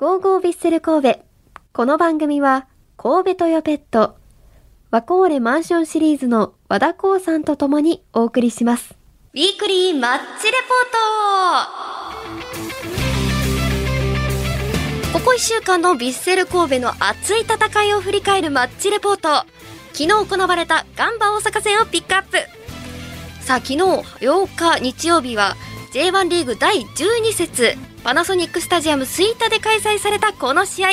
ゴーゴービッセル神戸。この番組は、神戸トヨペット、ワコーレマンションシリーズの和田光さんと共にお送りします。ウィークリーマッチレポートここ1週間のヴィッセル神戸の熱い戦いを振り返るマッチレポート昨日行われたガンバ大阪戦をピックアップさあ昨日8日日曜日は J1 リーグ第12節。パナソニックスタジアム吹田で開催されたこの試合。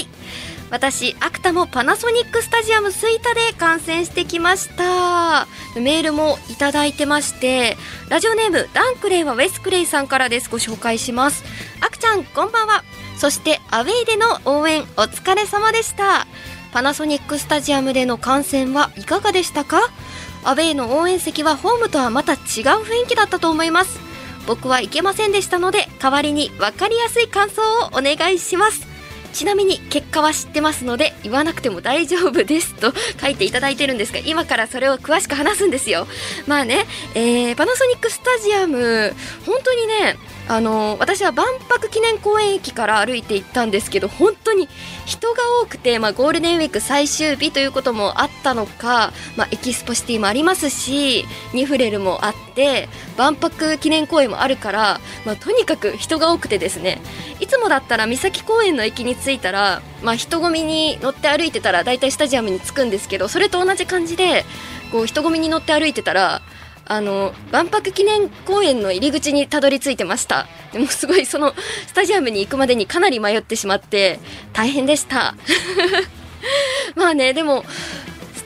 私アクタもパナソニックスタジアム吹田で観戦してきました。メールもいただいてましてラジオネームランクレイはウェスクレイさんからです。ご紹介します。アクちゃんこんばんは。そしてアウェイでの応援お疲れ様でした。パナソニックスタジアムでの観戦はいかがでしたか？アウェイの応援席はホームとはまた違う雰囲気だったと思います。僕は行けませんでしたので代わりに分かりやすい感想をお願いします。ちなみに結果は知ってますので言わなくても大丈夫です。と書いていただいてるんですが今からそれを詳しく話すんですよ。まあね、えー、パナソニックスタジアム本当にねあの私は万博記念公園駅から歩いて行ったんですけど本当に人が多くて、まあ、ゴールデンウィーク最終日ということもあったのか、まあ、エキスポシティもありますしニフレルもあって万博記念公園もあるから、まあ、とにかく人が多くてですねいつもだったら三崎公園の駅に着いたら、まあ、人混みに乗って歩いてたら大体スタジアムに着くんですけどそれと同じ感じでこう人混みに乗って歩いてたらあの万博記念公園の入り口にたどり着いてました。でもすごいそのスタジアムに行くまでにかなり迷ってしまって大変でした。まあねでも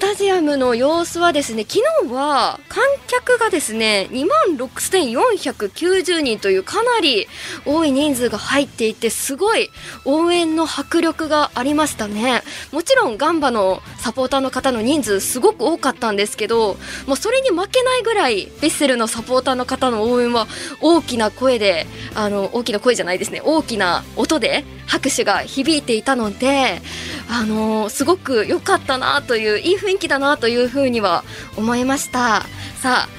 タジアムの様子はですね昨日は観客がですね2万6490人というかなり多い人数が入っていてすごい応援の迫力がありましたね。もちろんガンバのサポーターの方の人数すごく多かったんですけどもうそれに負けないぐらいヴィッセルのサポーターの方の応援は大きな声であの大きな声じゃないですね。大きな音で拍手が響いていたのであのすごく良かったなといういい雰囲気だなというふうには思いました。さあ、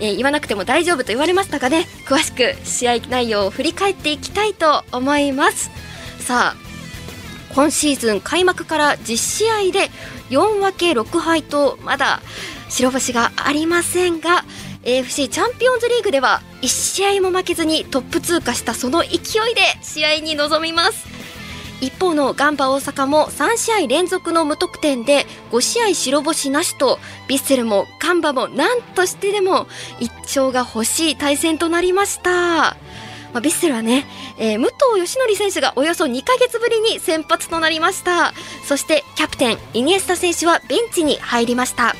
えー言わなくても大丈夫と言われましたがね。詳しく試合内容を振り返っていきたいと思います。さあ今シーズン開幕から10試合で4分け6敗とまだ白星がありませんが AFC チャンピオンズリーグでは1試合も負けずにトップ通過したその勢いで試合に臨みます。一方のガンバ大阪も3試合連続の無得点で5試合白星なしとヴィッセルもガンバも何としてでも1勝が欲しい対戦となりました。まあ、ヴィッセルはね、えー武藤義則選手がおよそ2ヶ月ぶりに先発となりました。そしてキャプテンイニエスタ選手はベンチに入りました。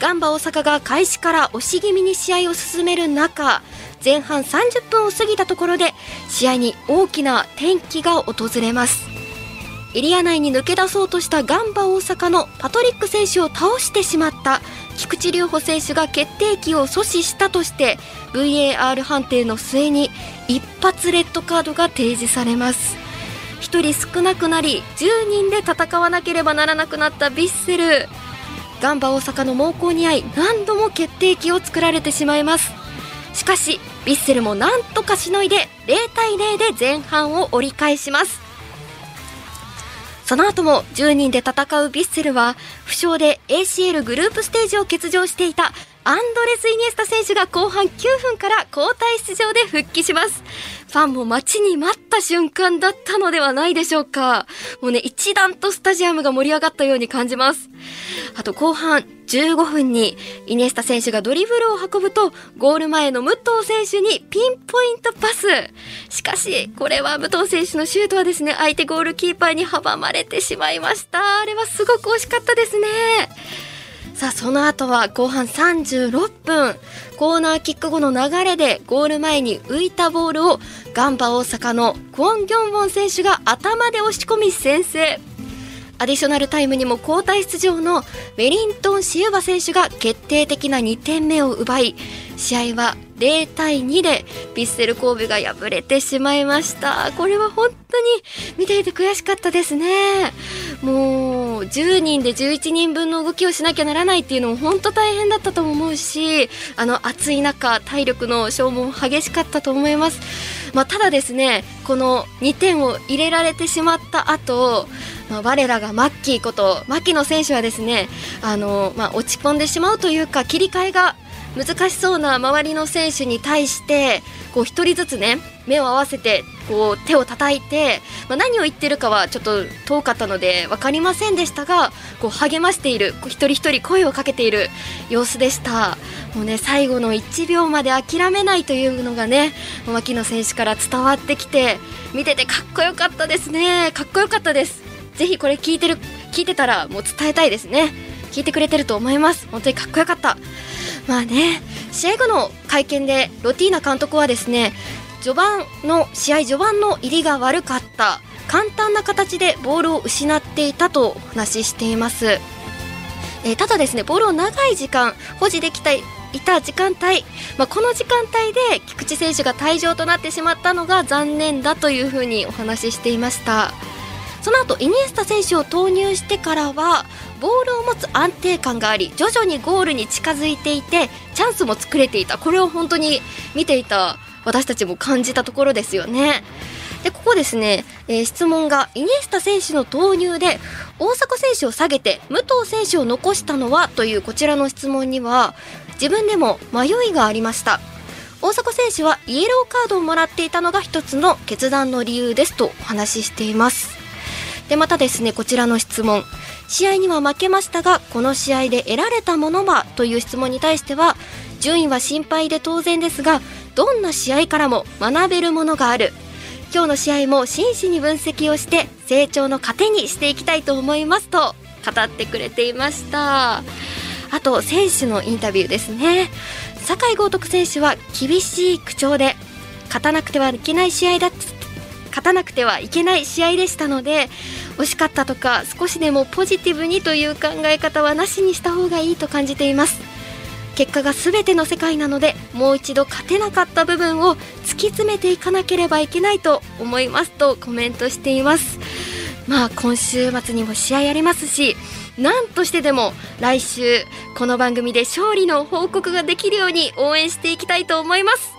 ガンバ大阪が開始から押し気味に試合を進める中前半30分を過ぎたところで試合に大きな転機が訪れます。エリア内に抜け出そうとしたガンバ大阪のパトリック選手を倒してしまった菊池隆穂選手が決定機を阻止したとして VAR 判定の末に一発レッドカードが提示されます。1人少なくなり10人で戦わなければならなくなったヴィッセル。ガンバ大阪の猛攻に遭い何度も決定機を作られてしまいます。しかしヴィッセルもなんとかしのいで0対0で前半を折り返します。その後も10人で戦うヴィッセルは負傷で ACL グループステージを欠場していたアンドレス・イニエスタ選手が後半9分から交代出場で復帰します。ファンも待ちに待った瞬間だったのではないでしょうか。もうね一段とスタジアムが盛り上がったように感じます。あと後半15分にイニエスタ選手がドリブルを運ぶとゴール前の武藤選手にピンポイントパス。しかしこれは武藤選手のシュートはですね相手ゴールキーパーに阻まれてしまいました。あれはすごく惜しかったですね。さあその後は後半36分。コーナーキック後の流れでゴール前に浮いたボールをガンバ大阪のクォン・ギョンウォン選手が頭で押し込み先制。アディショナルタイムにも交代出場のウェリントン・シウバ選手が決定的な2点目を奪い試合は0対2でヴィッセル神戸が敗れてしまいました。これは本当に見ていて悔しかったですね。もう10人で11人分の動きをしなきゃならないっていうのも本当大変だったと思うしあの暑い中体力の消耗も激しかったと思います、まあ、ただですねこの2点を入れられてしまった後まあ、我らがマッキーこと牧野選手はですねあの、まあ、落ち込んでしまうというか切り替えが難しそうな周りの選手に対してこう1人ずつね目を合わせてこう手を叩いて、まあ、何を言ってるかはちょっと遠かったので分かりませんでしたがこう励ましている一人一人声をかけている様子でした。もうね最後の1秒まで諦めないというのがね牧野選手から伝わってきて見ててかっこよかったですね。かっこよかったです。ぜひこれ聞いてる聞いてたらもう伝えたいですね。聞いてくれてると思います。本当にかっこよかった。まあね試合後の会見でロティーナ監督はですね序盤の試合序盤の入りが悪かった。簡単な形でボールを失っていたとお話ししています、えー、ただですねボールを長い時間保持できたいた時間帯、まあ、この時間帯で菊池選手が退場となってしまったのが残念だというふうにお話ししていました。その後イニエスタ選手を投入してからはボールを持つ安定感があり徐々にゴールに近づいていてチャンスも作れていた。これを本当に見ていた私たちも感じたところですよね。でここですね、えー、質問がイニエスタ選手の投入で大迫選手を下げて武藤選手を残したのはというこちらの質問には自分でも迷いがありました。大迫選手はイエローカードをもらっていたのが一つの決断の理由ですとお話ししています。でまたですねこちらの質問。試合には負けましたがこの試合で得られたものはという質問に対しては順位は心配で当然ですがどんな試合からも学べるものがある。今日の試合も真摯に分析をして成長の糧にしていきたいと思いますと語ってくれていました。あと選手のインタビューですね。酒井豪徳選手は厳しい口調で勝たなくてはいけない試合だ勝たなくてはいけない試合でしたので惜しかったとか少しでもポジティブにという考え方はなしにした方がいいと感じています。結果が全ての世界なのでもう一度勝てなかった部分を突き詰めていかなければいけないと思いますとコメントしています。まあ今週末にも試合ありますし何としてでも来週この番組で勝利の報告ができるように応援していきたいと思います。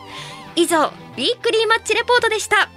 以上ウィークリーマッチレポートでした。